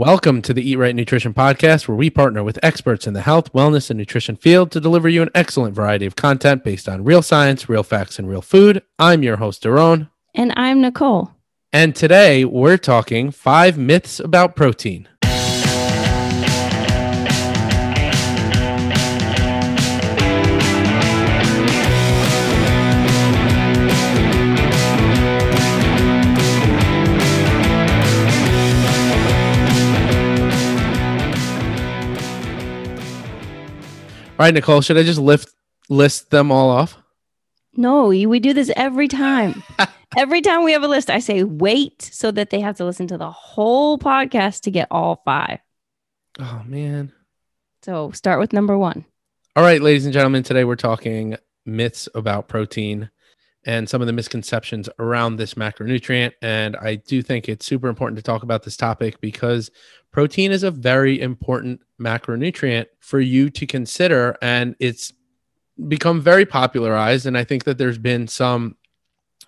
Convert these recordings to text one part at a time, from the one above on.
Welcome to the Eat Right Nutrition Podcast, where we partner with experts in the health, wellness, and nutrition field to deliver you an excellent variety of content based on real science, real facts, and real food. I'm your host, Daron. And I'm Nicole. And today we're talking five myths about protein. Right, Nicole, should I just lift list them all off? No, we do this every time. every time we have a list, I say wait so that they have to listen to the whole podcast to get all five. Oh man. So start with number one. All right, ladies and gentlemen, today we're talking myths about protein and some of the misconceptions around this macronutrient. And I do think it's super important to talk about this topic because protein is a very important macronutrient for you to consider. And it's become very popularized. And I think that there's been some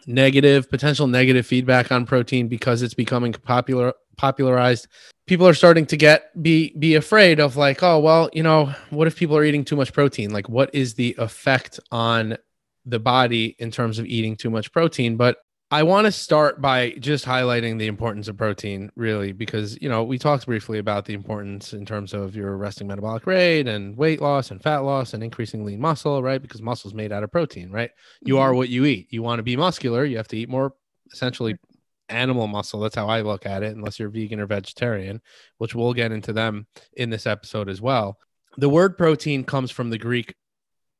negative, potential negative feedback on protein because it's becoming popular popularized people are starting to get be be afraid of like oh well you know what if people are eating too much protein like what is the effect on the body in terms of eating too much protein. But I want to start by just highlighting the importance of protein, really, because you know we talked briefly about the importance in terms of your resting metabolic rate and weight loss and fat loss and increasing lean muscle, right? Because muscle is made out of protein, right? You mm-hmm. are what you eat. You want to be muscular, you have to eat more, essentially, animal muscle. That's how I look at it, unless you're vegan or vegetarian, which we'll get into them in this episode as well. The word protein comes from the Greek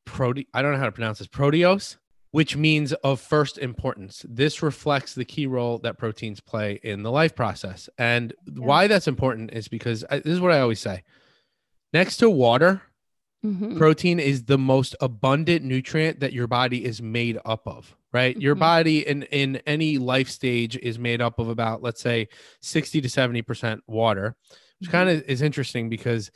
prote I don't know how to pronounce this proteos, which means of first importance. This reflects the key role that proteins play in the life process. And yeah. why that's important is because I, this is what I always say. Next to water, mm-hmm. protein is the most abundant nutrient that your body is made up of, right? Mm-hmm. Your body in in any life stage is made up of about let's say 60 to 70% water, which mm-hmm. kind of is interesting because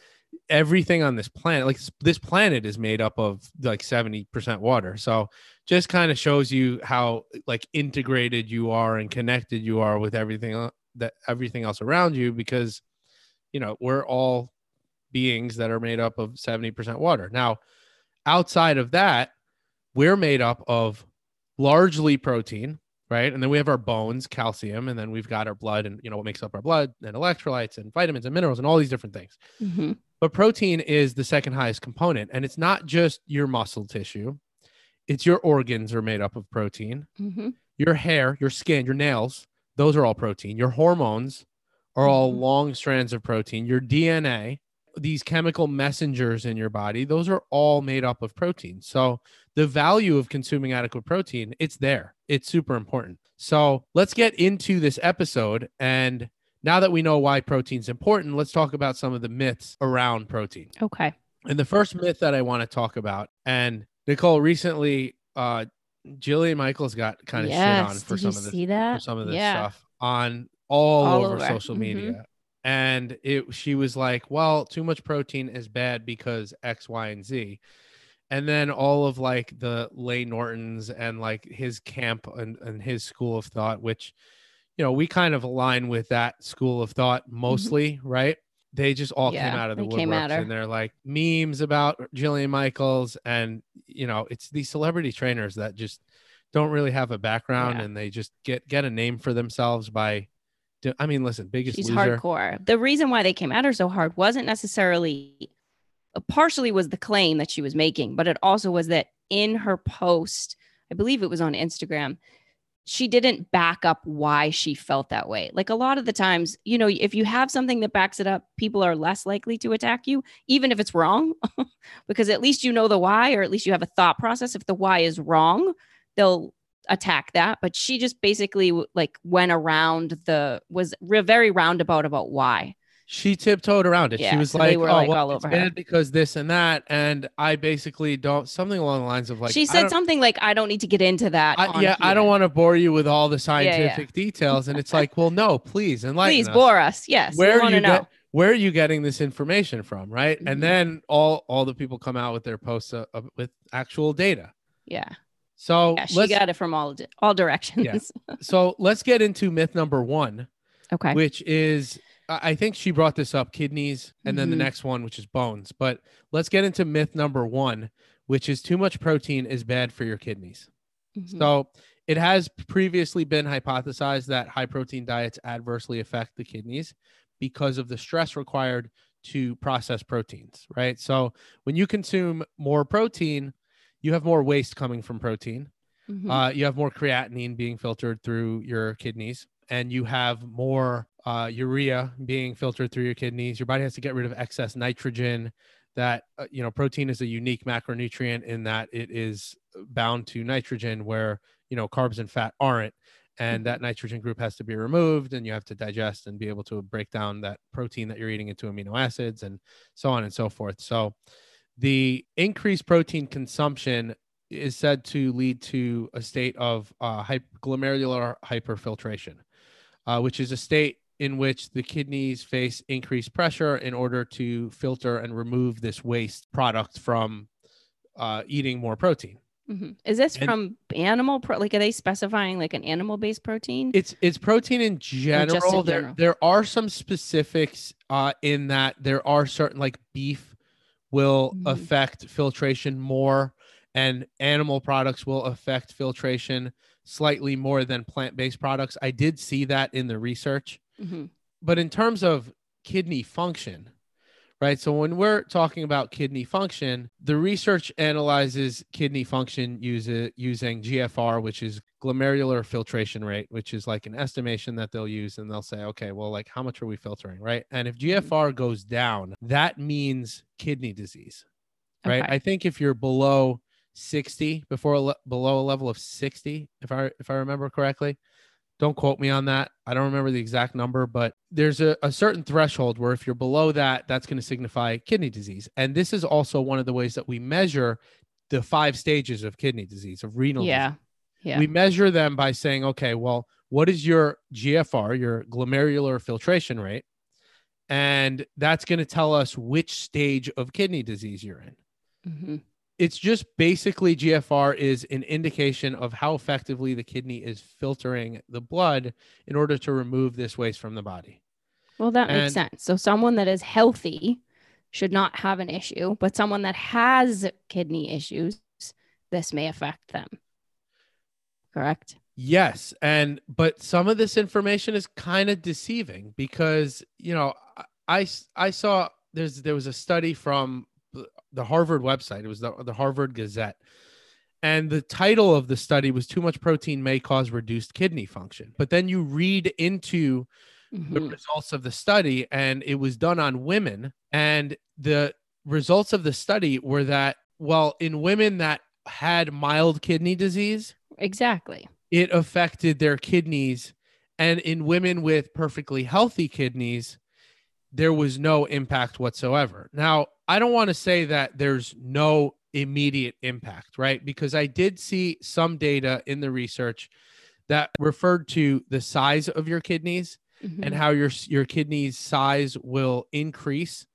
everything on this planet like this planet is made up of like 70% water. So just kind of shows you how like integrated you are and connected you are with everything that everything else around you because you know we're all beings that are made up of 70% water. Now outside of that we're made up of largely protein right and then we have our bones calcium and then we've got our blood and you know what makes up our blood and electrolytes and vitamins and minerals and all these different things mm-hmm. But protein is the second highest component. And it's not just your muscle tissue, it's your organs are made up of protein. Mm-hmm. Your hair, your skin, your nails, those are all protein. Your hormones are all mm-hmm. long strands of protein. Your DNA, these chemical messengers in your body, those are all made up of protein. So the value of consuming adequate protein, it's there. It's super important. So let's get into this episode and now that we know why protein's important, let's talk about some of the myths around protein. Okay. And the first myth that I want to talk about, and Nicole recently, uh, Jillian Michaels got kind of yes. shit on for Did some of this, for some of this yeah. stuff on all, all over, over, social mm-hmm. media. And it, she was like, "Well, too much protein is bad because X, Y, and Z." And then all of like the Layne Nortons and like his camp and, and his school of thought, which you know, we kind of align with that school of thought mm-hmm. mostly, mm-hmm. right? They just all yeah, came out of the woodworks and they're like memes about Jillian Michaels. And, you know, it's these celebrity trainers that just don't really have a background yeah. and they just get get a name for themselves by I mean, listen, biggest She's loser. hardcore. The reason why they came at her so hard wasn't necessarily partially was the claim that she was making, but it also was that in her post, I believe it was on Instagram, she didn't back up why she felt that way. Like a lot of the times, you know, if you have something that backs it up, people are less likely to attack you, even if it's wrong, because at least you know the why, or at least you have a thought process. If the why is wrong, they'll attack that. But she just basically like went around the was very roundabout about why she tiptoed around it. Yeah, she was so like, "Oh, like well, it's bad because this and that," and I basically don't something along the lines of like she said something like, "I don't need to get into that." I, yeah, here. I don't want to bore you with all the scientific yeah, yeah. details, and it's like, well, no, please enlighten please us. bore us. Yes, where are you get, where are you getting this information from, right? Mm-hmm. And then all all the people come out with their posts uh, uh, with actual data. Yeah. So yeah, she got it from all all directions. Yeah. so let's get into myth number one. Okay. Which is I think she brought this up kidneys and then the Mhm. next one, which is bones. But let's get into myth number one, which is too much protein is bad for your kidneys. Mhm. So it has previously been hypothesized that high protein diets adversely affect the kidneys because of the stress required to process proteins, right? So when you consume more protein, you have more waste coming from protein. Mhm. Uh, you have more creatinine being filtered through your kidneys, and you have more uh, urea being filtered through your kidneys. Your body has to get rid of excess nitrogen. That uh, you know, protein is a unique macronutrient in that it is bound to nitrogen, where you know carbs and fat aren't. And that nitrogen group has to be removed, and you have to digest and be able to break down that protein that you're eating into amino acids, and so on and so forth. So, the increased protein consumption is said to lead to a state of uh, hy- glomerular hyperfiltration, uh, which is a state in which the kidneys face increased pressure in order to filter and remove this waste product from uh, eating more protein. Mhm. Is this and- from animal pro? Like, are they specifying like an animal based protein? It's it's protein in general. there general? there are some specifics uh, in that there are certain like beef will Mhm. affect filtration more, and animal products will affect filtration slightly more than plant based products. I did see that in the research. Mhm. but in terms of kidney function, right? So when we're talking about kidney function, the research analyzes kidney function use using GFR, which is glomerular filtration rate, which is like an estimation that they'll use, and they'll say, okay, well, like how much are we filtering, right? And if GFR goes down, that means kidney disease, right? Okay. I think if you're below 60, before below a level of 60, if I if I remember correctly, don't quote me on that. I don't remember the exact number, but there's a, a certain threshold where if you're below that, that's going to signify kidney disease. And this is also one of the ways that we measure the five stages of kidney disease, of renal yeah. disease. Yeah. We measure them by saying, okay, well, what is your GFR, your glomerular filtration rate? And that's going to tell us which stage of kidney disease you're in Mhm. It's just basically GFR is an indication of how effectively the kidney is filtering the blood in order to remove this waste from the body. Well, that makes sense. So, someone that is healthy should not have an issue, but someone that has kidney issues, this may affect them. Correct. Yes, and but some of this information is kind of deceiving because you know I, I saw there's there was a study from the- the Harvard website. It was the the Harvard Gazette. And the title of the study was too much protein may cause reduced kidney function. But then you read into the Mhm. results of the study and it was done on women and the results of the study were that well in women that had mild kidney disease Exactly. it affected their kidneys and in women with perfectly healthy kidneys there was no impact whatsoever. Now i don't want to say that there's no immediate impact right? Because i did see some data in the research that referred to the size of your kidneys and Mhm. how your your kidneys size will increase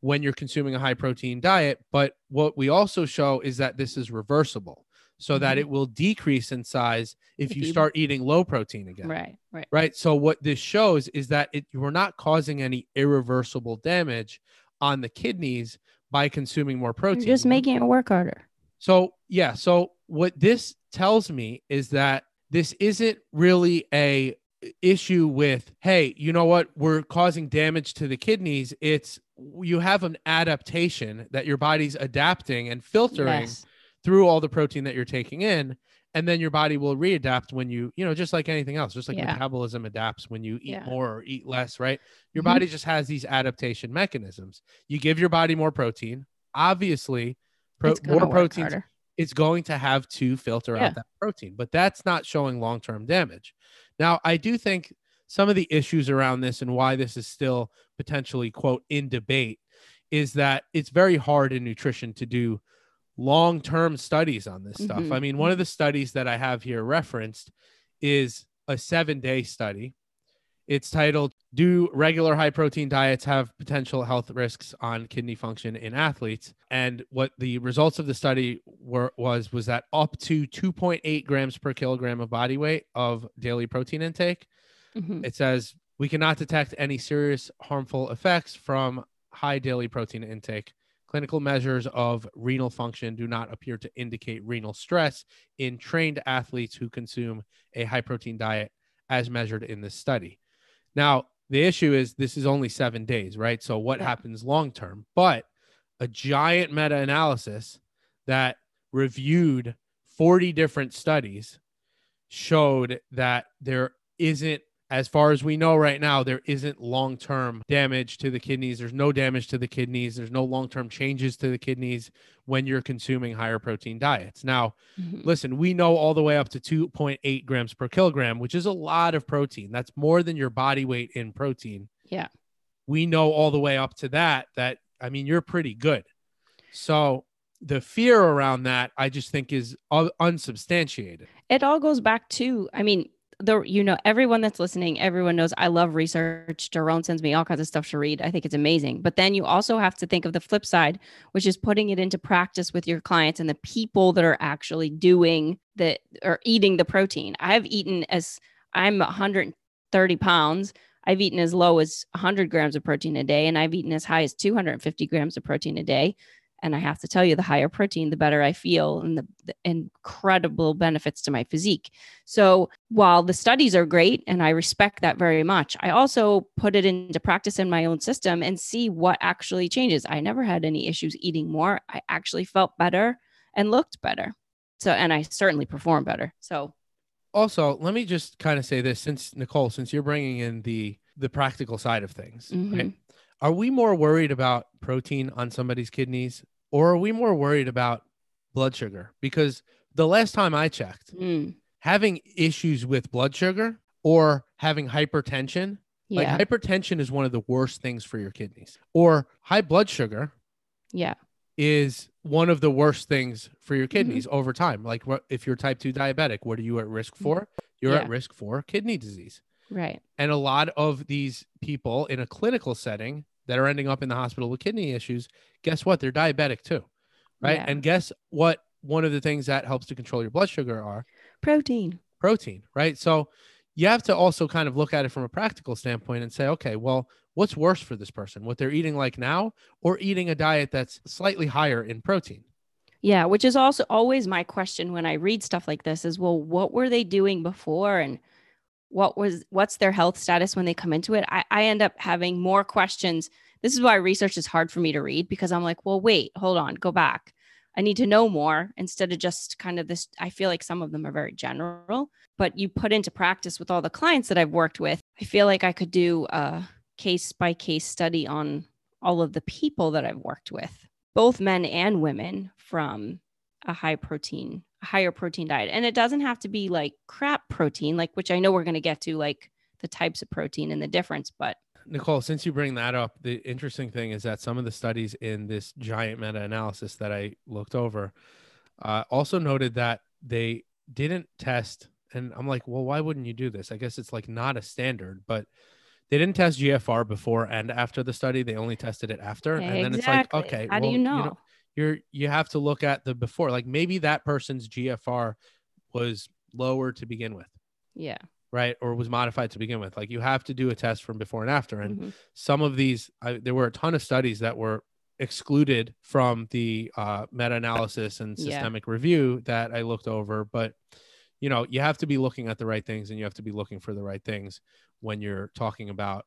when you're consuming a high protein diet. But what we also show is that this is reversible so that Mhm. it will decrease in size if, If you you- start eating low protein again Right. Right. right so what this shows is that it you're not causing any irreversible damage on the kidneys by consuming more You're protein just making it work harder. so yeah, so what this tells me is that this isn't really a issue with hey, you know what, we're causing damage to the kidneys. It's you have an adaptation that your body's adapting and filtering Yes. Through all the protein that you're taking in and then your body will readapt when you you know just like anything else just like Yeah. metabolism adapts when you eat Yeah. more or eat less right your Mhm. body just has these adaptation mechanisms you give your body more protein obviously pro- more protein it's going to have to filter Yeah. out that protein, but that's not showing long term damage. Now, I do think some of the issues around this and why this is still potentially, quote, in debate is that it's very hard in nutrition to do long term studies on this stuff. Mhm. I mean, one of the studies that I have here referenced is a seven day study. It's titled Do Regular High Protein Diets Have Potential Health Risks on Kidney Function in Athletes? And what the results of the study were was was that up to 2.8 grams per kilogram of body weight of daily protein intake. Mhm. It says We cannot detect any serious harmful effects from high daily protein intake. Clinical measures of renal function do not appear to indicate renal stress in trained athletes who consume a high protein diet as measured in this study. Now, the issue is this is only seven days, right? So, what Yeah. happens long term? But a giant meta analysis that reviewed 40 different studies showed that there isn't as far as we know right now there isn't long-term damage to the kidneys. There's no damage to the kidneys. There's no long-term changes to the kidneys when you're consuming higher protein diets. Now Mhm. listen we know all the way up to 2.8 grams per kilogram which is a lot of protein. That's more than your body weight in protein. Yeah. we know all the way up to that that i mean you're pretty good. So the fear around that i just think is unsubstantiated. It all goes back to i mean the you know everyone that's listening everyone knows i love research. Daron sends me all kinds of stuff to read. I think it's amazing. But then you also have to think of the flip side which is putting it into practice with your clients and the people that are actually doing that or eating the protein. I've eaten as i'm 130 pounds. I've eaten as low as 100 grams of protein a day and i've eaten as high as 250 grams of protein a day and I have to tell you, the higher protein, the better I feel, and the, the incredible benefits to my physique. So while the studies are great, and I respect that very much, I also put it into practice in my own system and see what actually changes. I never had any issues eating more. I actually felt better and looked better. So, and I certainly performed better. So, also let me just kind of say this since nicole since you're bringing in the the practical side of things right? mhm. are we more worried about protein on somebody's kidneys or are we more worried about blood sugar? Because the last time i checked Mm, having issues with blood sugar or having hypertension yeah, like hypertension is one of the worst things for your kidneys or high blood sugar yeah, is one of the worst things for your Mm-hmm. kidneys over time. Like what if you're type 2 diabetic what are you at risk for? You're Mm-hmm. Yeah. at risk for kidney disease. Right, and a lot of these people in a clinical setting that are ending up in the hospital with kidney issues, guess what? They're diabetic too. Right. Yeah. And guess what? One of the things that helps to control your blood sugar are protein. protein. Right. So you have to also kind of look at it from a practical standpoint and say, okay, well, what's worse for this person? What they're eating like now or eating a diet that's slightly higher in protein? Yeah, which is also always my question when I read stuff like this is well, what were they doing before and what was what's their health status when they come into it? I, I end up having more questions. This is why research is hard for me to read because I'm like, well, wait, hold on, go back. I need to know more instead of just kind of this. I feel like some of them are very general, but you put into practice with all the clients that I've worked with. I feel like I could do a case by case study on all of the people that I've worked with, both men and women from a high protein, higher protein diet. And it doesn't have to be like crap protein, like which I know we're going to get to like the types of protein and the difference, but Nicole, since you bring that up, the interesting thing is that some of the studies in this giant meta analysis that I looked over uh, also noted that they didn't test. And I'm like, well, why wouldn't you do this? I guess it's like not a standard, but they didn't test GFR before and after the study. They only tested it after. And then it's like, okay, how do well, you know? You're you have to look at the before. Like maybe that person's GFR was lower to begin with, yeah. right? Or was modified to begin with. Like you have to do a test from before and after. And Mhm. some of these I, there were a ton of studies that were excluded from the uh, meta-analysis and Yeah. systemic review that i looked over but you know you have to be looking at the right things and you have to be looking for the right things when you're talking about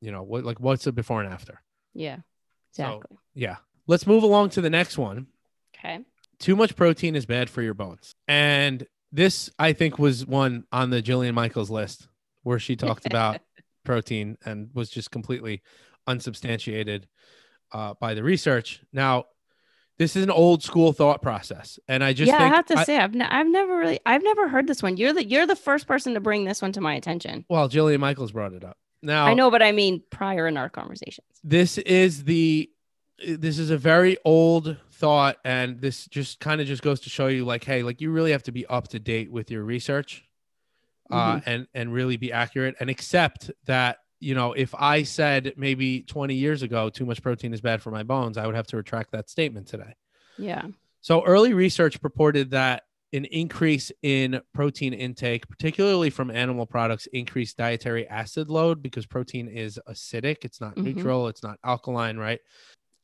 you know what like what's the before and after Yeah. So- Exactly. yeah let's move along to the next one okay. too much protein is bad for your bones and this i think was one on the jillian michaels list where she talked about protein and was just completely unsubstantiated uh, by the research. Now, this is an old school thought process, and I just yeah, think I have to I- say I've, n- I've never really I've never heard this one. You're the you're the first person to bring this one to my attention. well, Jillian Michaels brought it up. Now, I know, but I mean prior in our conversations. this is the this is a very old thought, and this just kind of just goes to show you, like, hey, like you really have to be up to date with your research, uh, and and really be accurate, and accept that you know if I said maybe 20 years ago too much protein is bad for my bones, I would have to retract that statement today. Yeah. So early research purported that an increase in protein intake, particularly from animal products, increased dietary acid load because protein is acidic. It's not Mhm. neutral, it's not alkaline, right?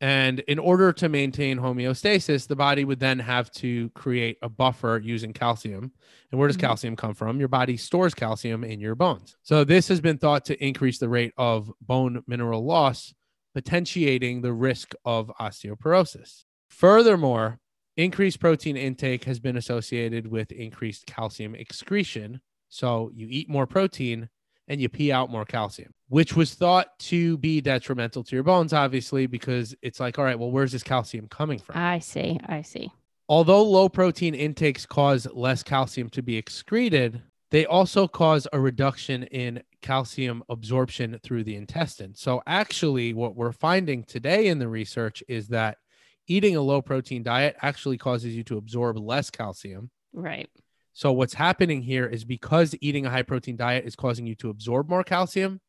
And in order to maintain homeostasis, the body would then have to create a buffer using calcium. And where does Mhm. calcium come from? Your body stores calcium in your bones. So this has been thought to increase the rate of bone mineral loss, potentiating the risk of osteoporosis. Furthermore, increased protein intake has been associated with increased calcium excretion. So you eat more protein and you pee out more calcium, which was thought to be detrimental to your bones, obviously, because it's like, all right, well, where's this calcium coming from? I see. I see. Although low protein intakes cause less calcium to be excreted, they also cause a reduction in calcium absorption through the intestine. So, actually, what we're finding today in the research is that eating a low protein diet actually causes you to absorb less calcium. Right. So, what's happening here is because eating a high protein diet is causing you to absorb more calcium,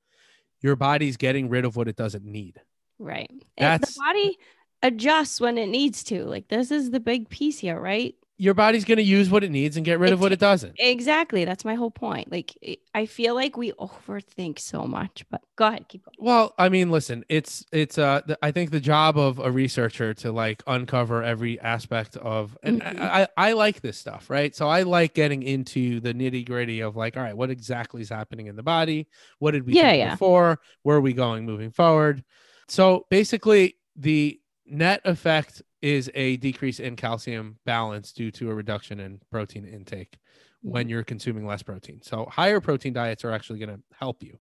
your body's getting rid of what it doesn't need. Right. And That's- the body adjusts when it needs to. Like this is the big piece here, right? Your body's going to use what it needs and get rid of what it doesn't. Exactly. That's my whole point. Like it- I feel like we overthink so much, but go ahead, keep going. Well, I mean, listen, it's it's uh th- I think the job of a researcher to like uncover every aspect of and Mhm. I, I I like this stuff, right? So I like getting into the nitty-gritty of like, all right, what exactly is happening in the body? What did we Yeah, yeah. before? Where are we going moving forward? So basically the net effect is a decrease in calcium balance due to a reduction in protein intake when mm. you're consuming less protein. So higher protein diets are actually going to help you.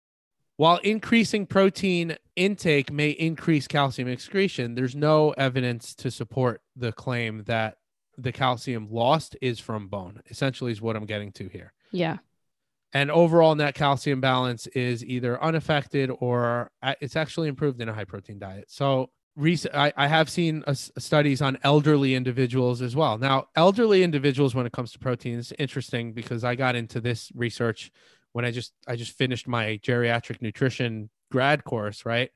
While increasing protein intake may increase calcium excretion, there's no evidence to support the claim that the calcium lost is from bone. Essentially, is what I'm getting to here. Yeah. And overall net calcium balance is either unaffected or uh, it's actually improved in a high protein diet. So recent, I, I have seen uh, s- studies on elderly individuals as well. Now, elderly individuals, when it comes to protein, is interesting because I got into this research when I just I just finished my geriatric nutrition grad course, right?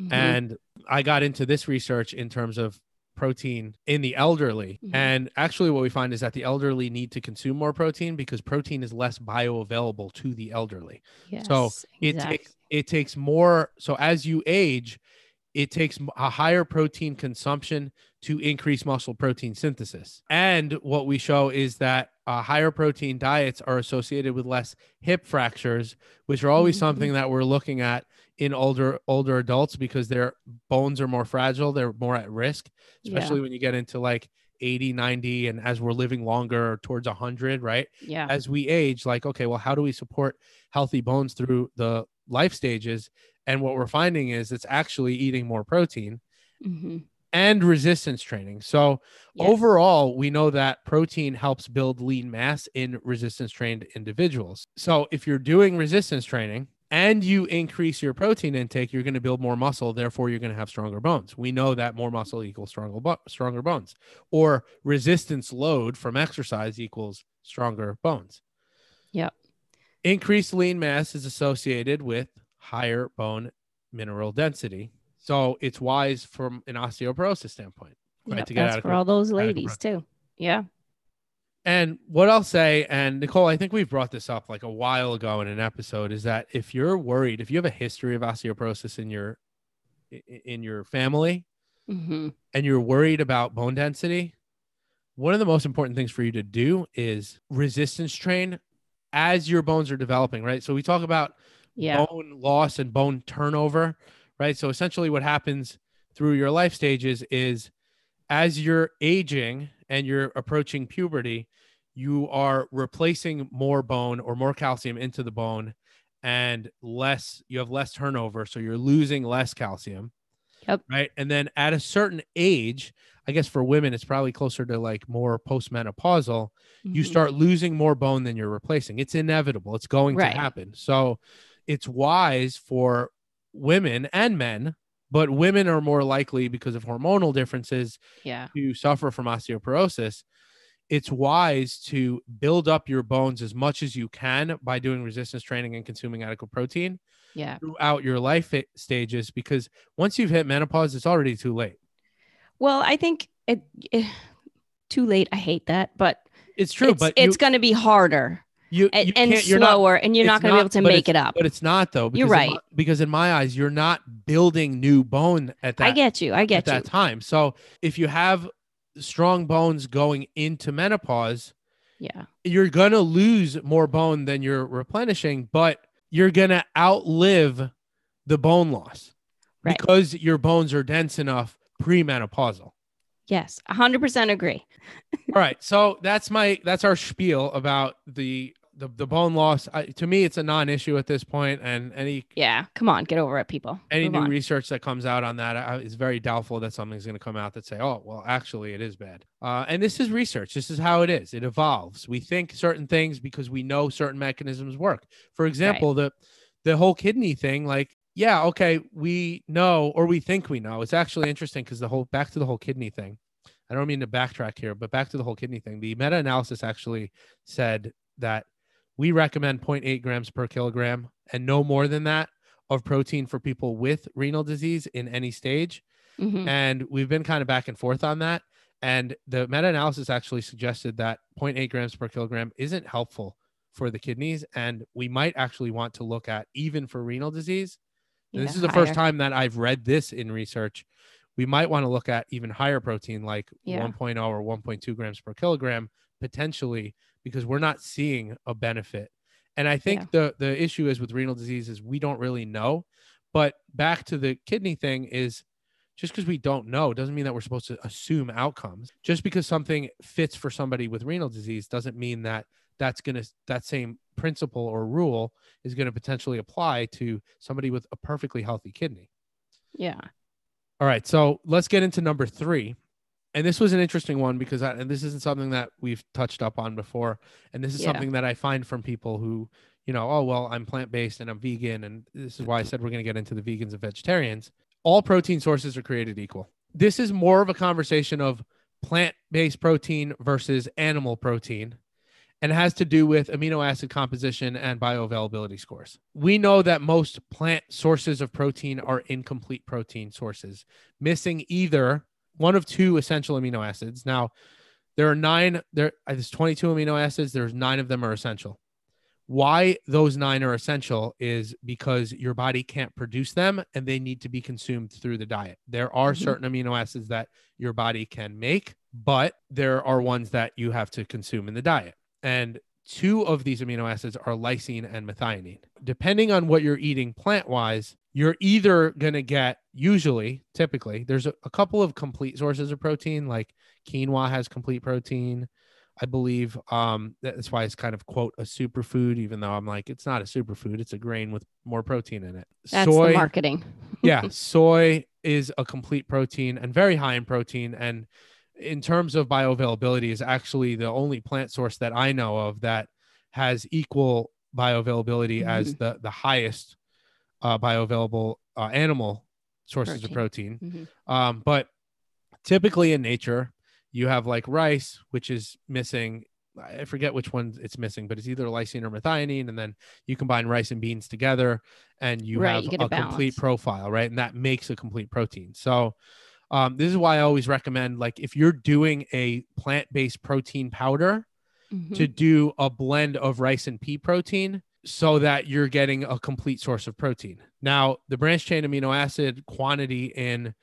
Mhm. and I got into this research in terms of protein in the elderly. Mhm. And actually, what we find is that the elderly need to consume more protein because protein is less bioavailable to the elderly. yes, so It exactly. takes it takes more. So as you age, it takes a higher protein consumption to increase muscle protein synthesis. And what we show is that uh, higher protein diets are associated with less hip fractures, which are always Mhm. something that we're looking at in older older adults because their bones are more fragile, they're more at risk, Yeah. especially when you get into like 80, 90 and as we're living longer towards 100, right? yeah. as we age like okay well how do we support healthy bones through the life stages and what we're finding is it's actually eating more protein hmm and resistance training. So overall we know that protein helps build lean mass in resistance trained individuals. So if you're doing resistance training and you increase your protein intake you're going to build more muscle therefore you're going to have stronger bones. We know that more muscle equals stronger bo- stronger bones or resistance load from exercise equals stronger bones. Yep. increased lean mass is associated with higher bone mineral density so it's wise from an osteoporosis standpoint right, Yep, to get That's for all those ladies too. Yeah. And what I'll say, and Nicole, I think we've brought this up like a while ago in an episode, is that if you're worried, if you have a history of osteoporosis in your in your family, hmm and you're worried about bone density, one of the most important things for you to do is resistance train as your bones are developing, right? So we talk about Yeah. bone loss and bone turnover, right? So essentially, what happens through your life stages is as you're aging and you're approaching puberty, you are replacing more bone or more calcium into the bone and less, you have less turnover. So you're losing less calcium. Yep. Right. And then at a certain age, I guess for women, it's probably closer to like more postmenopausal you Mhm. start losing more bone than you're replacing. It's inevitable. It's going Right. to happen. So it's wise for women and men, but women are more likely because of hormonal differences Yeah. to suffer from osteoporosis. It's wise to build up your bones as much as you can by doing resistance training and consuming adequate protein Yeah. throughout your life stages because once you've hit menopause, it's already too late. Well, I think it, eh, too late. I hate that, but it's true, it's, but it's you, going to be harder you, and, you and slower, and you're not it's going to be able to make it up. And, you and can't- you're not- slower, and you're not going to be able to but make it's- it up. But it's not though. You're right. my- because in my eyes, you're not building new bone at that time. I get you. I at get you. that time. So if you have strong bones going into menopause, Yeah. you're gonna lose more bone than you're replenishing, but you're gonna outlive the bone loss Right. because your bones are dense enough premenopausal. Yes. 100% agree. All right, so that's my that's our spiel about the the, the bone loss. I, to me, it's a non-issue at this point, and any Yeah. Come on. Get over it, people. any Move new on. research that comes out on that uh, is very doubtful that something's going to come out that say, oh, well, actually, it is bad. Uh, and this is research. This is how it is. It evolves. We think certain things because we know certain mechanisms work. For example, the the whole kidney thing, like, yeah, okay, we know or we think we know. It's actually interesting because the whole back to the whole kidney thing. I don't mean to backtrack here, but back to the whole kidney thing. The meta-analysis actually said that we recommend 0.8 grams per kilogram and no more than that of protein for people with renal disease in any stage. Mhm. And we've been kind of back and forth on that. And the meta analysis actually suggested that 0.8 grams per kilogram isn't helpful for the kidneys. And we might actually want to look at even for renal disease. and this is the first time that I've read this in research. We might want to look at even higher protein, like Yeah. 1.0 or 1.2 grams per kilogram, potentially, because we're not seeing a benefit. And I think Yeah. the the issue is with renal disease is we don't really know. But back to the kidney thing is just because we don't know doesn't mean that we're supposed to assume outcomes. Just because something fits for somebody with renal disease doesn't mean that that's going to that same principle or rule is going to potentially apply to somebody with a perfectly healthy kidney. Yeah. All right, so let's get into number three. And this was an interesting one because I, and this isn't something that we've touched up on before. And this is Yeah. something that I find from people who, you know, oh, well, I'm plant based and I'm vegan. And this is why I said we're going to get into the vegans and vegetarians. All protein sources are created equal. This is more of a conversation of plant based protein versus animal protein and it has to do with amino acid composition and bioavailability scores. We know that most plant sources of protein are incomplete protein sources, missing either one of two essential amino acids. Now, there are nine, there there's 22 amino acids, there's nine of them are essential. Why those nine are essential is because your body can't produce them and they need to be consumed through the diet. There are Mhm. certain amino acids that your body can make, but there are ones that you have to consume in the diet. And two of these amino acids are lysine and methionine. Depending on what you're eating plant wise, you're either going to get, usually, typically, there's a, a couple of complete sources of protein, like quinoa has complete protein. I believe um, that's why it's kind of quote a superfood, even though I'm like, it's not a superfood, it's a grain with more protein in it. That's the marketing. yeah, soy is a complete protein and very high in protein. And in terms of bioavailability, is actually the only plant source that I know of that has equal bioavailability as the the highest uh, bioavailable uh, animal sources of protein. Mhm. Um, but typically in nature, you have like rice, which is missing. I forget which one it's missing, but it's either lysine or methionine, and then you combine rice and beans together, and you Right, have you a a complete profile, right? And that makes a complete protein. So, um, this is why I always recommend, like, if you're doing a plant-based protein powder, Mhm. to do a blend of rice and pea protein so that you're getting a complete source of protein. Now, the branch chain amino acid quantity in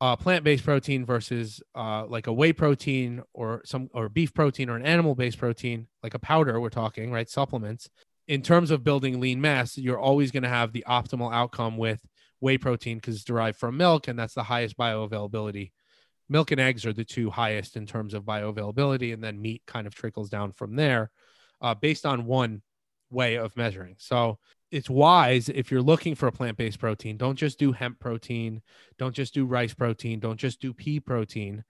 uh, plant-based protein versus uh, like a whey protein or some or beef protein or an animal-based protein, like a powder, we're talking right supplements. In terms of building lean mass, you're always going to have the optimal outcome with whey protein because it's derived from milk and that's the highest bioavailability milk and eggs are the two highest in terms of bioavailability, and then meat kind of trickles down from there uh, based on one way of measuring. So it's wise if you're looking for a plant based protein, don't just do hemp protein, don't just do rice protein, don't just do pea protein,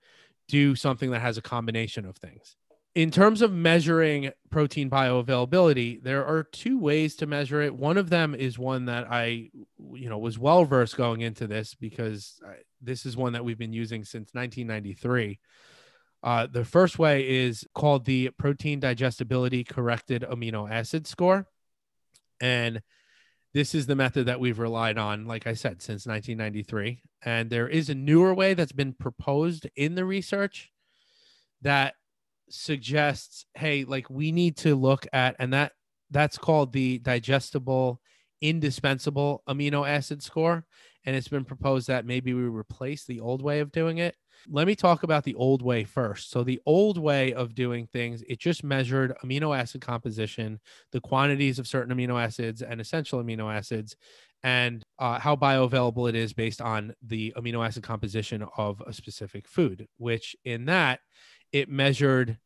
do something that has a combination of things. In terms of measuring protein bioavailability, there are two ways to measure it. One of them is one that I, you know, was well versed going into this because I, this is one that we've been using since 1993. Uh, the first way is called the protein digestibility corrected amino acid score. And this is the method that we've relied on, like I said, since 1993. And there is a newer way that's been proposed in the research that suggests, hey, like we need to look at, and that that's called the digestible indispensable amino acid score. And it's been proposed that maybe we replace the old way of doing it. Let me talk about the old way first. So, the old way of doing things, it just measured amino acid composition, the quantities of certain amino acids and essential amino acids, and uh, how bioavailable it is based on the amino acid composition of a specific food, which in that it measured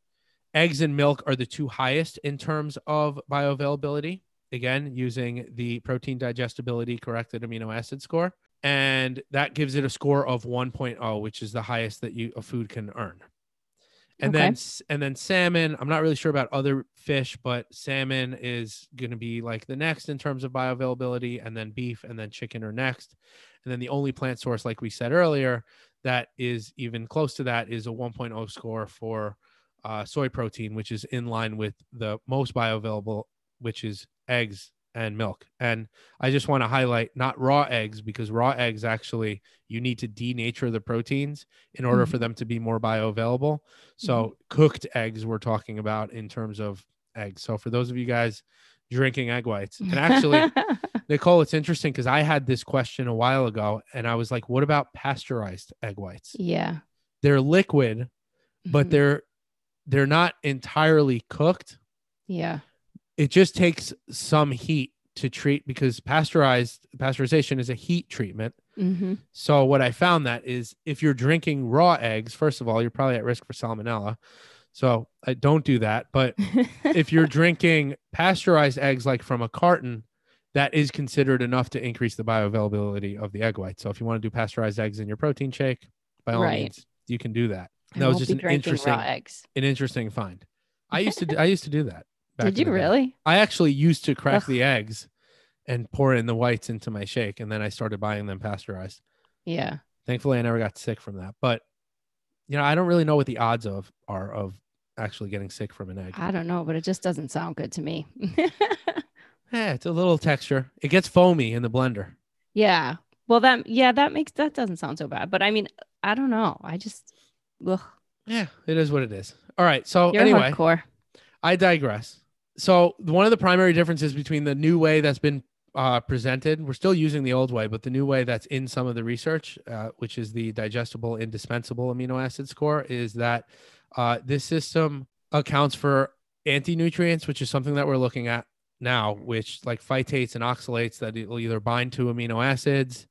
eggs and milk are the two highest in terms of bioavailability. Again using the protein digestibility corrected amino acid score. And that gives it a score of 1.0 which is the highest that you a food can earn. And okay. then and then salmon i'm not really sure about other fish but salmon is going to be like the next in terms of bioavailability and then beef and then chicken are next. And then the only plant source like we said earlier that is even close to that is a 1.0 score for uh, soy protein which is in line with the most bioavailable which is eggs and milk. And I just want to highlight not raw eggs because raw eggs actually you need to denature the proteins in order mm-hmm. for them to be more bioavailable. So mm-hmm. cooked eggs we're talking about in terms of eggs. So for those of you guys drinking egg whites, and actually Nicole, it's interesting because I had this question a while ago and I was like, what about pasteurized egg whites? Yeah. They're liquid, but mm-hmm. they're they're not entirely cooked. Yeah it just takes some heat to treat because pasteurized pasteurization is a heat treatment. Mm-hmm. So what I found that is if you're drinking raw eggs, first of all, you're probably at risk for salmonella. So I don't do that. But if you're drinking pasteurized eggs like from a carton, that is considered enough to increase the bioavailability of the egg white. So if you want to do pasteurized eggs in your protein shake, by all right. means, you can do that. that was just an interesting eggs. an interesting find. I used to do, I used to do that. Did you really? I actually used to crack Ugh. the eggs and pour in the whites into my shake, and then I started buying them pasteurized. Yeah. Thankfully, I never got sick from that. But you know, I don't really know what the odds of are of actually getting sick from an egg. I don't know, but it just doesn't sound good to me. yeah, it's a little texture. It gets foamy in the blender. Yeah. Well, that yeah, that makes that doesn't sound so bad. But I mean, I don't know. I just ugh. Yeah, it is what it is. All right. So You're anyway, hardcore. I digress so one of the primary differences between the new way that's been uh, presented, we're still using the old way, but the new way that's in some of the research, uh, which is the digestible indispensable amino acid score, is that uh, this system accounts for anti-nutrients, which is something that we're looking at now, which like phytates and oxalates that will either bind to amino acids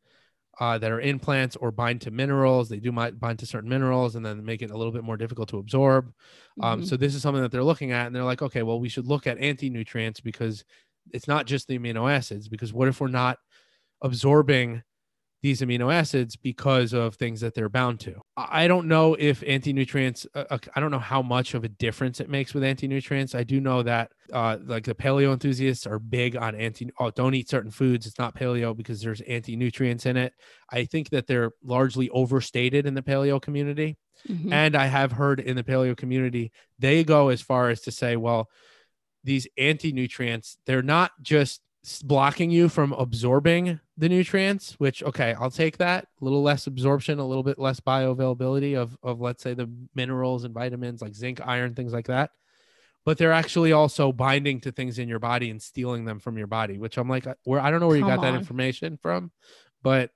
uh, that are in plants or bind to minerals. They do bind to certain minerals and then make it a little bit more difficult to absorb. Um, mm-hmm. So this is something that they're looking at, and they're like, okay, well, we should look at anti nutrients because it's not just the amino acids. Because what if we're not absorbing these amino acids because of things that they're bound to. I don't know if anti nutrients, uh, uh, I don't know how much of a difference it makes with anti nutrients. I do know that uh, like the paleo enthusiasts are big on anti, oh, don't eat certain foods. It's not paleo because there's anti nutrients in it. I think that they're largely overstated in the paleo community. Mm-hmm. And I have heard in the paleo community, they go as far as to say, well, these anti nutrients, they're not just blocking you from absorbing the nutrients which okay i'll take that. A little less absorption a little bit less bioavailability of of let's say the minerals and vitamins like zinc iron things like that. But they're actually also binding to things in your body and stealing them from your body which i'm like uh, where i don't know where Come you got on. that information from but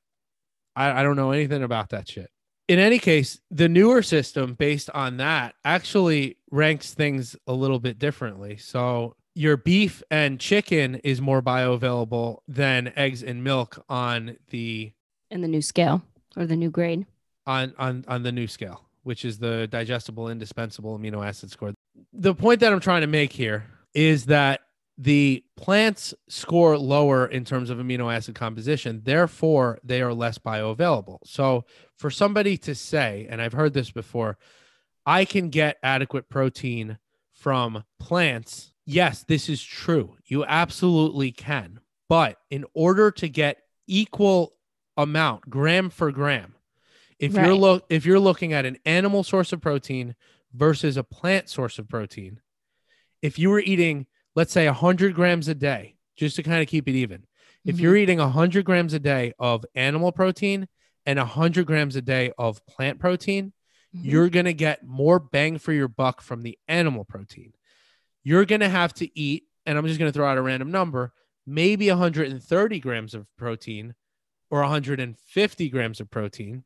I, I don't know anything about that shit. In any case the newer system based on that actually ranks things a little bit differently. So your beef and chicken is more bioavailable than eggs and milk on the in the new scale or the new grade. On on on the new scale which is the digestible indispensable amino acid score. The point that i'm trying to make here is that the plants score lower in terms of amino acid composition. Therefore they are less bioavailable. So for somebody to say and i've heard this before i can get adequate protein from plants yes, this is true. You absolutely can. But in order to get equal amount, gram for gram, if right. you're look if you're looking at an animal source of protein versus a plant source of protein, if you were eating, let's say 100 grams a day, just to kind of keep it even, if mm-hmm. you're eating 100 grams a day of animal protein and 100 grams a day of plant protein, Mhm. you're going to get more bang for your buck from the animal protein. You're going to have to eat, and I'm just going to throw out a random number, maybe 130 grams of protein or 150 grams of protein.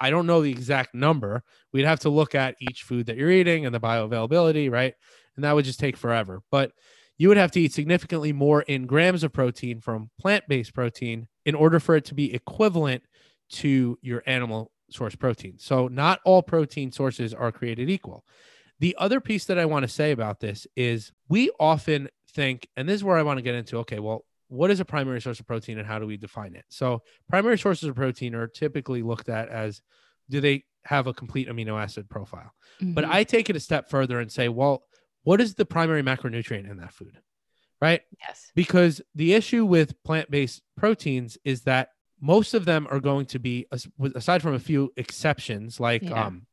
I don't know the exact number. We'd have to look at each food that you're eating and the bioavailability, right? And that would just take forever. But you would have to eat significantly more in grams of protein from plant based protein in order for it to be equivalent to your animal source protein. So, not all protein sources are created equal. The other piece that I want to say about this is we often think, and this is where I want to get into okay, well, what is a primary source of protein and how do we define it? So, primary sources of protein are typically looked at as do they have a complete amino acid profile? But Mhm. I take it a step further and say, well, what is the primary macronutrient in that food? Right? yes. Because the issue with plant based proteins is that most of them are going to be, aside from a few exceptions, like Yeah. um,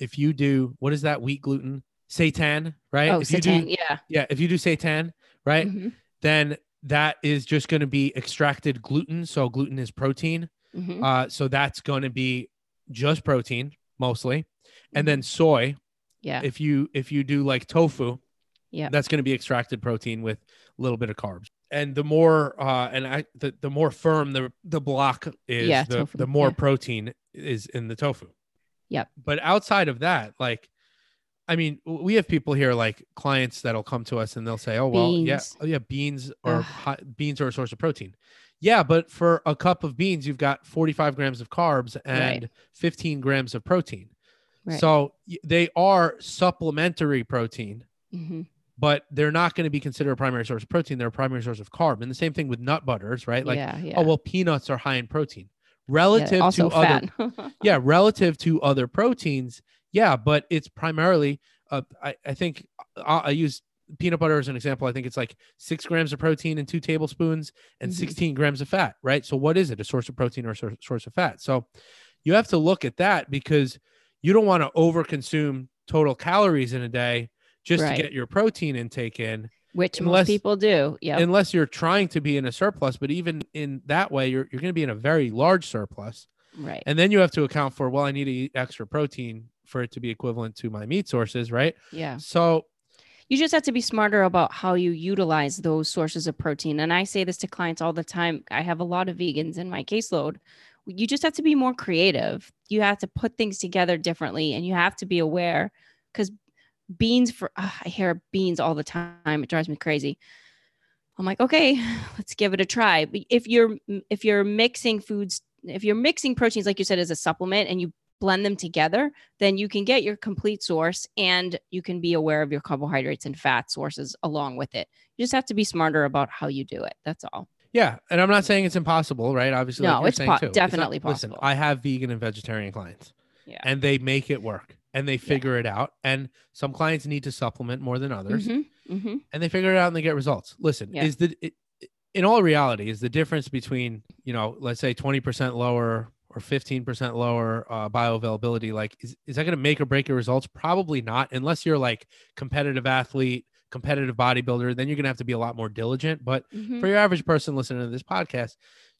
if you do, what is that wheat gluten? Seitan, right? Oh, if you seitan. do, Yeah. yeah, if you do seitan, right, Mhm. then that is just going to be extracted gluten. So gluten is protein. Mhm. Uh, so that's going to be just protein mostly, and Mhm. then soy. yeah. If you if you do like tofu, Yeah. that's going to be extracted protein with a little bit of carbs. And the more uh, and I the, the more firm the the block is, Yeah, the tofu, the more yeah. protein is in the tofu. Yep. But outside of that, like. I mean, we have people here like clients that'll come to us and they'll say, "Oh well, yeah, Beans. oh, yeah, beans are hi- beans are a source of protein." Yeah, but for a cup of beans, you've got 45 grams of carbs and 15 grams of protein. Right. So they are supplementary protein, Mhm. but they're not going to be considered a primary source of protein. They're a primary source of carb. And the same thing with nut butters, right? Like, yeah. Yeah. oh well, peanuts are high in protein Yeah, relative also to other yeah, relative to other proteins, yeah, but it's primarily, uh, I, I think I, I use peanut butter as an example. I think it's like six grams of protein and two tablespoons and Mhm. 16 grams of fat, right? So, what is it? A source of protein or a source, source of fat? So, you have to look at that because you don't want to overconsume total calories in a day just Right. to get your protein intake in Which Unless- most people do. Yeah. unless you're trying to be in a surplus but even in that way you're, you're going to be in a very large surplus right. and then you have to account for, well, I need to eat extra protein for it to be equivalent to my meat sources, right? yeah. So, You just have to be smarter about how you utilize those sources of protein. And I say this to clients all the time. I have a lot of vegans in my caseload. You just have to be more creative. You have to put things together differently and you have to be aware because beans for I hear beans all the time. It drives me crazy. I'm like, okay, let's give it a try. But if you're if you're mixing foods, if you're mixing proteins like you said as a supplement and you blend them together, then you can get your complete source and you can be aware of your carbohydrates and fat sources along with it. You just have to be smarter about how you do it. That's all. yeah. And I'm not saying it's impossible, right? Obviously, No, you're it's po- too. It's definitely not- Listen, possible. I have vegan and vegetarian clients Yeah. and they make it work and they figure it out. And some clients need to supplement more than others Mhm, mhm. and they figure it out and they get results. Listen, Yeah. is the, it, in all reality, is the difference between, you know, let's say 20% lower or 15% lower uh, bioavailability, like, is, is that going to make or break your results? Probably not, unless you're like competitive athlete, competitive bodybuilder, then you're going to have to be a lot more diligent. But Mhm. for your average person listening to this podcast,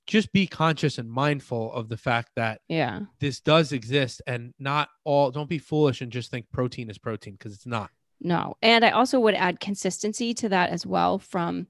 just be conscious and mindful of the fact that Yeah. this does exist and not all, don't be foolish and just think protein is protein because it's not. No. And I also would add consistency to that as well from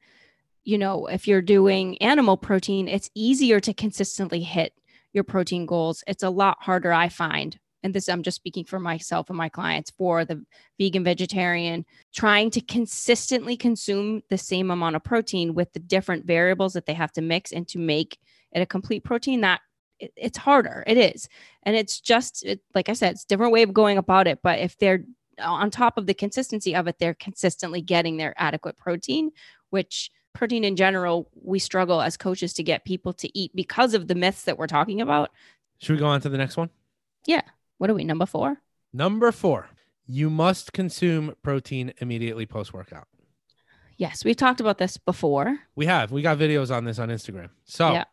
you know, if you're doing animal protein, it's easier to consistently hit your protein goals. It's a lot harder I find. And this I'm just speaking for myself and my clients for the vegan vegetarian trying to consistently consume the same amount of protein with the different variables that they have to mix and to make it a complete protein that it- it's harder. It is. And it's just it, like I said, it's a different way of going about it, but if they're on top of the consistency of it, they're consistently getting their adequate protein, which protein in general, we struggle as coaches to get people to eat because of the myths that we're talking about. Should we go on to the next one? What are we, number four? Number four, you must consume protein immediately post workout. Yes, we've talked about this before. We have. We got videos on this on Instagram. So Yeah.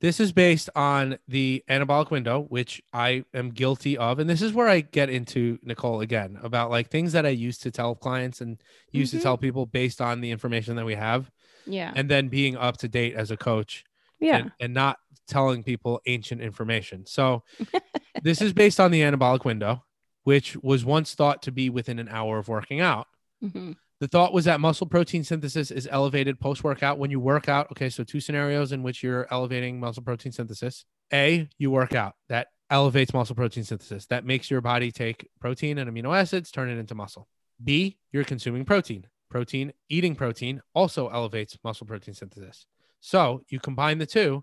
this is based on the anabolic window, which I am guilty of. And this is where I get into Nicole again about like things that I used to tell clients and used Mhm. to tell people based on the information that we have, Yeah. and then being up to date as a coach yeah. and, and not telling people ancient information. So this is based on the anabolic window. which was once thought to be within an hour of working out. hmm The thought was that muscle protein synthesis is elevated post workout when you work out. Okay, so two scenarios in which you're elevating muscle protein synthesis. A, you work out. That elevates muscle protein synthesis. That makes your body take protein and amino acids, turn it into muscle. B, you're consuming protein. Protein, eating protein also elevates muscle protein synthesis. So you combine the two,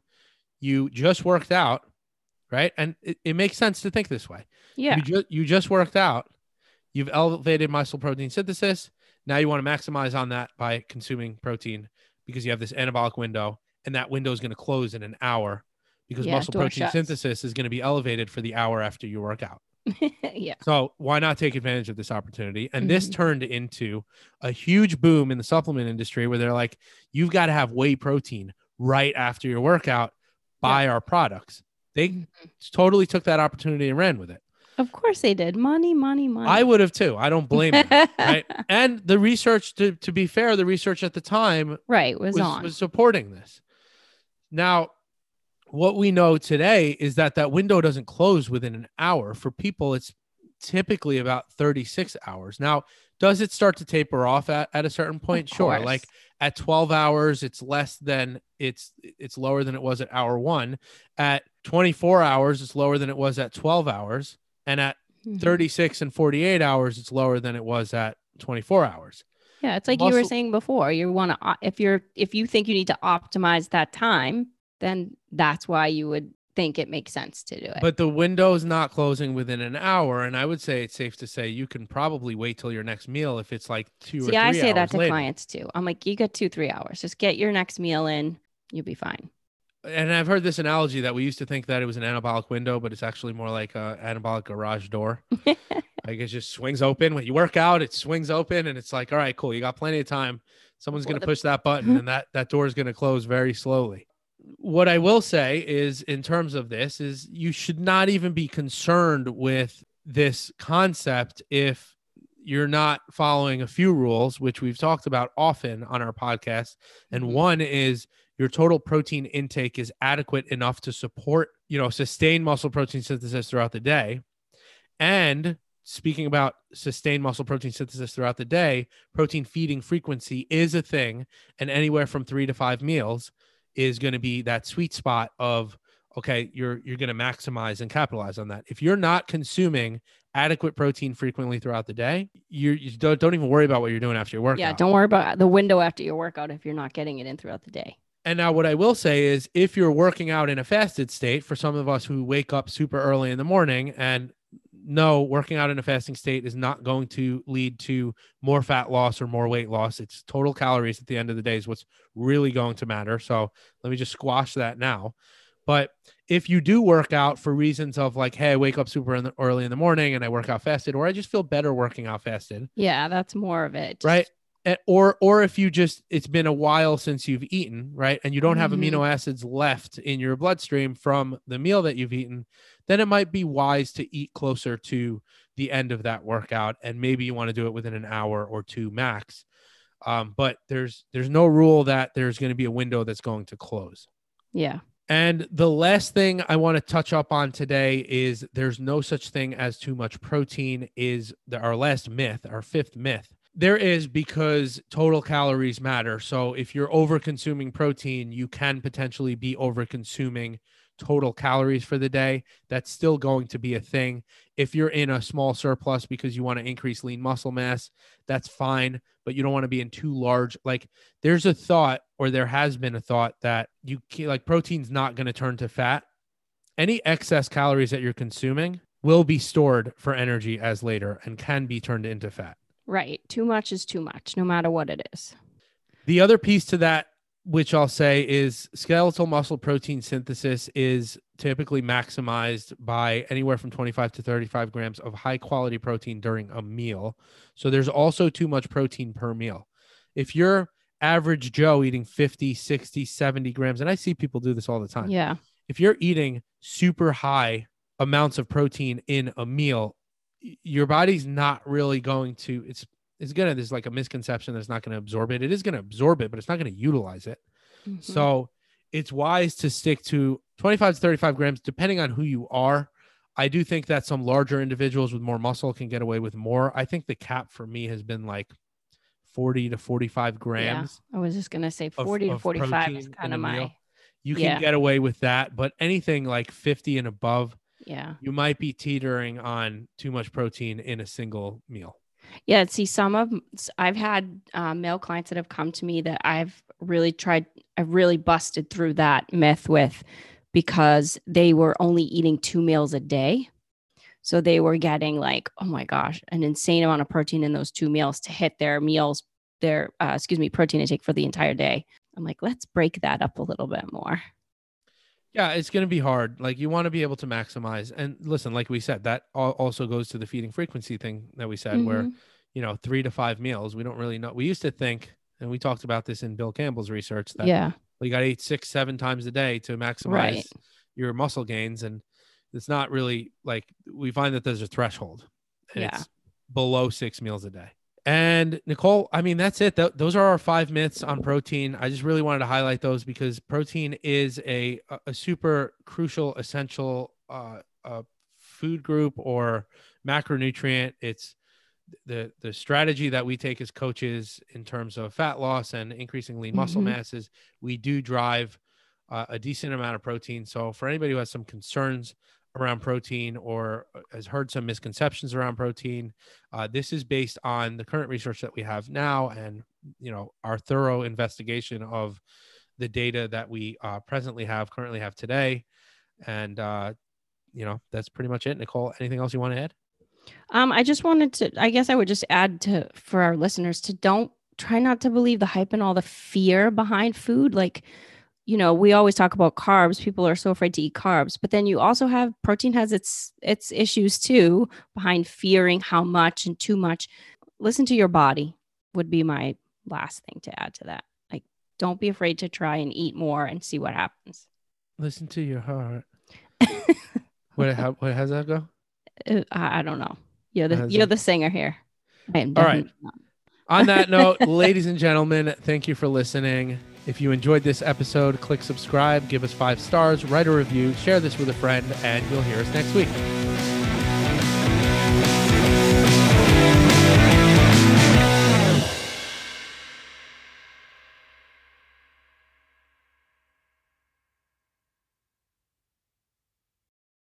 you just worked out, right? And it, it makes sense to think this way. Yeah. You, ju- you just worked out. You've elevated muscle protein synthesis. Now you want to maximize on that by consuming protein because you have this anabolic window, and that window is going to close in an hour because Yeah, muscle protein shuts. synthesis is going to be elevated for the hour after you work out. yeah. So why not take advantage of this opportunity? And this Mhm. turned into a huge boom in the supplement industry where they're like, you've got to have whey protein right after your workout. Buy our products. They totally took that opportunity and ran with it. Of course they did. Money, money, money. I would have too. I don't blame them. right. And the research, to, to be fair, the research at the time right. Was, was, on. was supporting this. Now, what we know today is that that window doesn't close within an hour. For people, it's typically about 36 hours. Now, does it start to taper off at, at a certain point? Sure. Like at 12 hours, it's less than it's it's lower than it was at hour one. At 24 hours, it's lower than it was at 12 hours. And at Mhm. 36 and 48 hours, it's lower than it was at 24 hours. Yeah, it's like you were saying before. You want to if you're if you think you need to optimize that time, then that's why you would think it makes sense to do it. But the window is not closing within an hour, and I would say it's safe to say you can probably wait till your next meal if it's like two or See, I say that to later. clients too. I'm like, you got two, three hours. Just get your next meal in. You'll be fine. And I've heard this analogy that we used to think that it was an anabolic window, but it's actually more like a anabolic garage door. like it just swings open when you work out. It swings open, and it's like, all right, cool. You got plenty of time. Someone's Before going to the- push that button, and that that door is going to close very slowly. What I will say is, in terms of this, is you should not even be concerned with this concept if you're not following a few rules, which we've talked about often on our podcast. And Mhm. one is your total protein intake is adequate enough to support, you know, sustain muscle protein synthesis throughout the day. And speaking about sustained muscle protein synthesis throughout the day, protein feeding frequency is a thing. And anywhere from three to five meals is going to be that sweet spot of okay, you're you're going to maximize and capitalize on that. If you're not consuming adequate protein frequently throughout the day, you you don't, don't even worry about what you're doing after your workout. Yeah, don't worry about the window after your workout if you're not getting it in throughout the day. And now, what I will say is, if you're working out in a fasted state, for some of us who wake up super early in the morning and no, working out in a fasting state is not going to lead to more fat loss or more weight loss. It's total calories at the end of the day is what's really going to matter. So let me just squash that now. But if you do work out for reasons of like, hey, I wake up super in the, early in the morning and I work out fasted, or I just feel better working out fasted, Yeah, that's more of it. Right? Or or if you just it's been a while since you've eaten right and you don't have Mhm. amino acids left in your bloodstream from the meal that you've eaten then it might be wise to eat closer to the end of that workout and maybe you want to do it within an hour or two max um, but there's there's no rule that there's going to be a window that's going to close Yeah. and the last thing I want to touch up on today is there's no such thing as too much protein is the, our last myth, our fifth myth. There is because total calories matter. So if you're over consuming protein, you can potentially be over consuming total calories for the day. That's still going to be a thing. If you're in a small surplus because you want to increase lean muscle mass, that's fine, but you don't want to be in too large like there's a thought or there has been a thought that you like protein's not going to turn to fat any excess calories that you're consuming will be stored for energy as later and can be turned into fat Right. Too much is too much, no matter what it is. the other piece to that which i'll say is skeletal muscle protein synthesis is typically maximized by anywhere from 25 to 35 grams of high quality protein during a meal. So there's also too much protein per meal. If you're average joe eating 50 60 70 grams and i see people do this all the time. Yeah. if you're eating super high amounts of protein in a meal, your body's not really going to it's it's gonna there's like a misconception that it's not gonna absorb it. It is gonna absorb it, but it's not gonna utilize it. Mhm. So it's wise to stick to 25 to 35 grams, depending on who you are. I do think that some larger individuals with more muscle can get away with more. I think the cap for me has been like 40 to 45 grams. Yeah, I was just gonna say of- 40 to 45 is kind of a meal. my You can Yeah. get away with that, but anything like 50 and above, yeah. you might be teetering on too much protein in a single meal. Yeah, see, some of I've had uh, male clients that have come to me that I've really tried, I've really busted through that myth with because they were only eating two meals a day. So they were getting like, oh my gosh, an insane amount of protein in those two meals to hit their meals, their, uh, excuse me, protein intake for the entire day. I'm like, let's break that up a little bit more. Yeah, it's going to be hard. Like you want to be able to maximize. And listen, like we said, that also goes to the feeding frequency thing that we said, where Mhm. you know three to five meals. We don't really know. We used to think, and we talked about this in Bill Campbell's research, that yeah, you got to eat six, seven times a day to maximize Right. your muscle gains, and it's not really like we find that there's a threshold, and Yeah. it's below six meals a day. And Nicole, I mean, that's it. Th- those are our five myths on protein. I just really wanted to highlight those because protein is a a, super crucial, essential uh, uh, food group or macronutrient. It's the the strategy that we take as coaches in terms of fat loss and increasing lean muscle masses. We do drive uh, a decent amount of protein. So for anybody who has some concerns around protein or uh, has heard some misconceptions around protein, uh, this is based on the current research that we have now, and you know our thorough investigation of the data that we uh, presently have, currently have today, and uh, you know that's pretty much it. Nicole, anything else you want to add? Um, I just wanted to, I guess I would just add to for our listeners to don't try not to believe the hype and all the fear behind food. Like, you know, we always talk about carbs. People are so afraid to eat carbs, but then you also have protein has its its issues too behind fearing how much and too much. Listen to your body would be my last thing to add to that. Like, don't be afraid to try and eat more and see what happens. Listen to your heart. What? How? What? How's that go? Uh, I, I don't know. You're the Has you're it- the singer here. I am All right. not. On that note, ladies and gentlemen, thank you for listening. If you enjoyed this episode, click subscribe, give us five stars, write a review, share this with a friend, and you'll hear us next week.